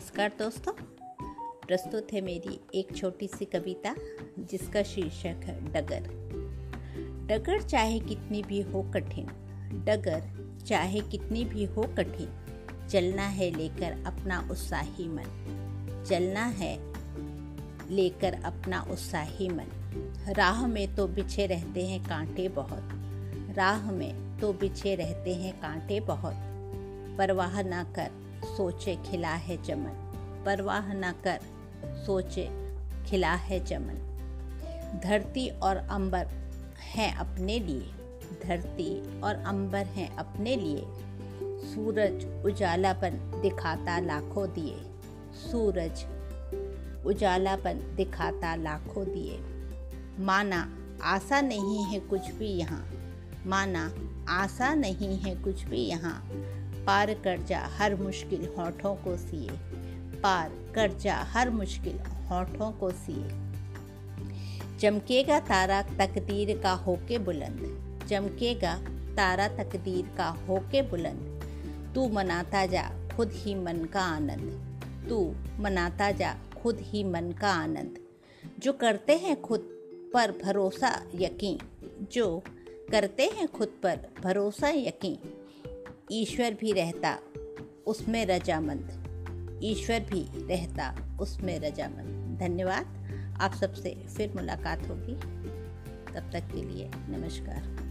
नमस्कार दोस्तों। प्रस्तुत है मेरी एक छोटी सी कविता, जिसका शीर्षक है डगर। डगर चाहे कितनी भी हो कठिन, डगर चाहे कितनी भी हो कठिन, चलना है लेकर अपना उत्साही मन। चलना है लेकर अपना उत्साही मन। राह में तो बिछे रहते हैं कांटे बहुत, राह में तो बिछे रहते हैं कांटे बहुत। परवाह ना कर सोचे खिला है चमन। परवाह न कर, सोचे खिला है चमन। धरती और अंबर हैं अपने लिए। धरती और अंबर हैं अपने लिए। सूरज उजालापन दिखाता लाखों दिए। सूरज उजालापन दिखाता लाखों दिए। माना आशा नहीं है कुछ भी यहाँ। माना, आशा नहीं है कुछ भी यहाँ। पार कर जा हर मुश्किल होठों को सिए। पार कर जा हर मुश्किल होठों को सिए। चमकेगा तारा तकदीर का होके बुलंद। चमकेगा तारा तकदीर का होके बुलंद। तू मनाता जा खुद ही मन का आनंद। तू मनाता जा खुद ही मन का आनंद। जो करते हैं खुद पर भरोसा यकीन। जो करते हैं खुद पर भरोसा यकीन। ईश्वर भी रहता उसमें रजामंद। ईश्वर भी रहता उसमें रजामंद। धन्यवाद। आप सबसे फिर मुलाकात होगी। तब तक के लिए नमस्कार।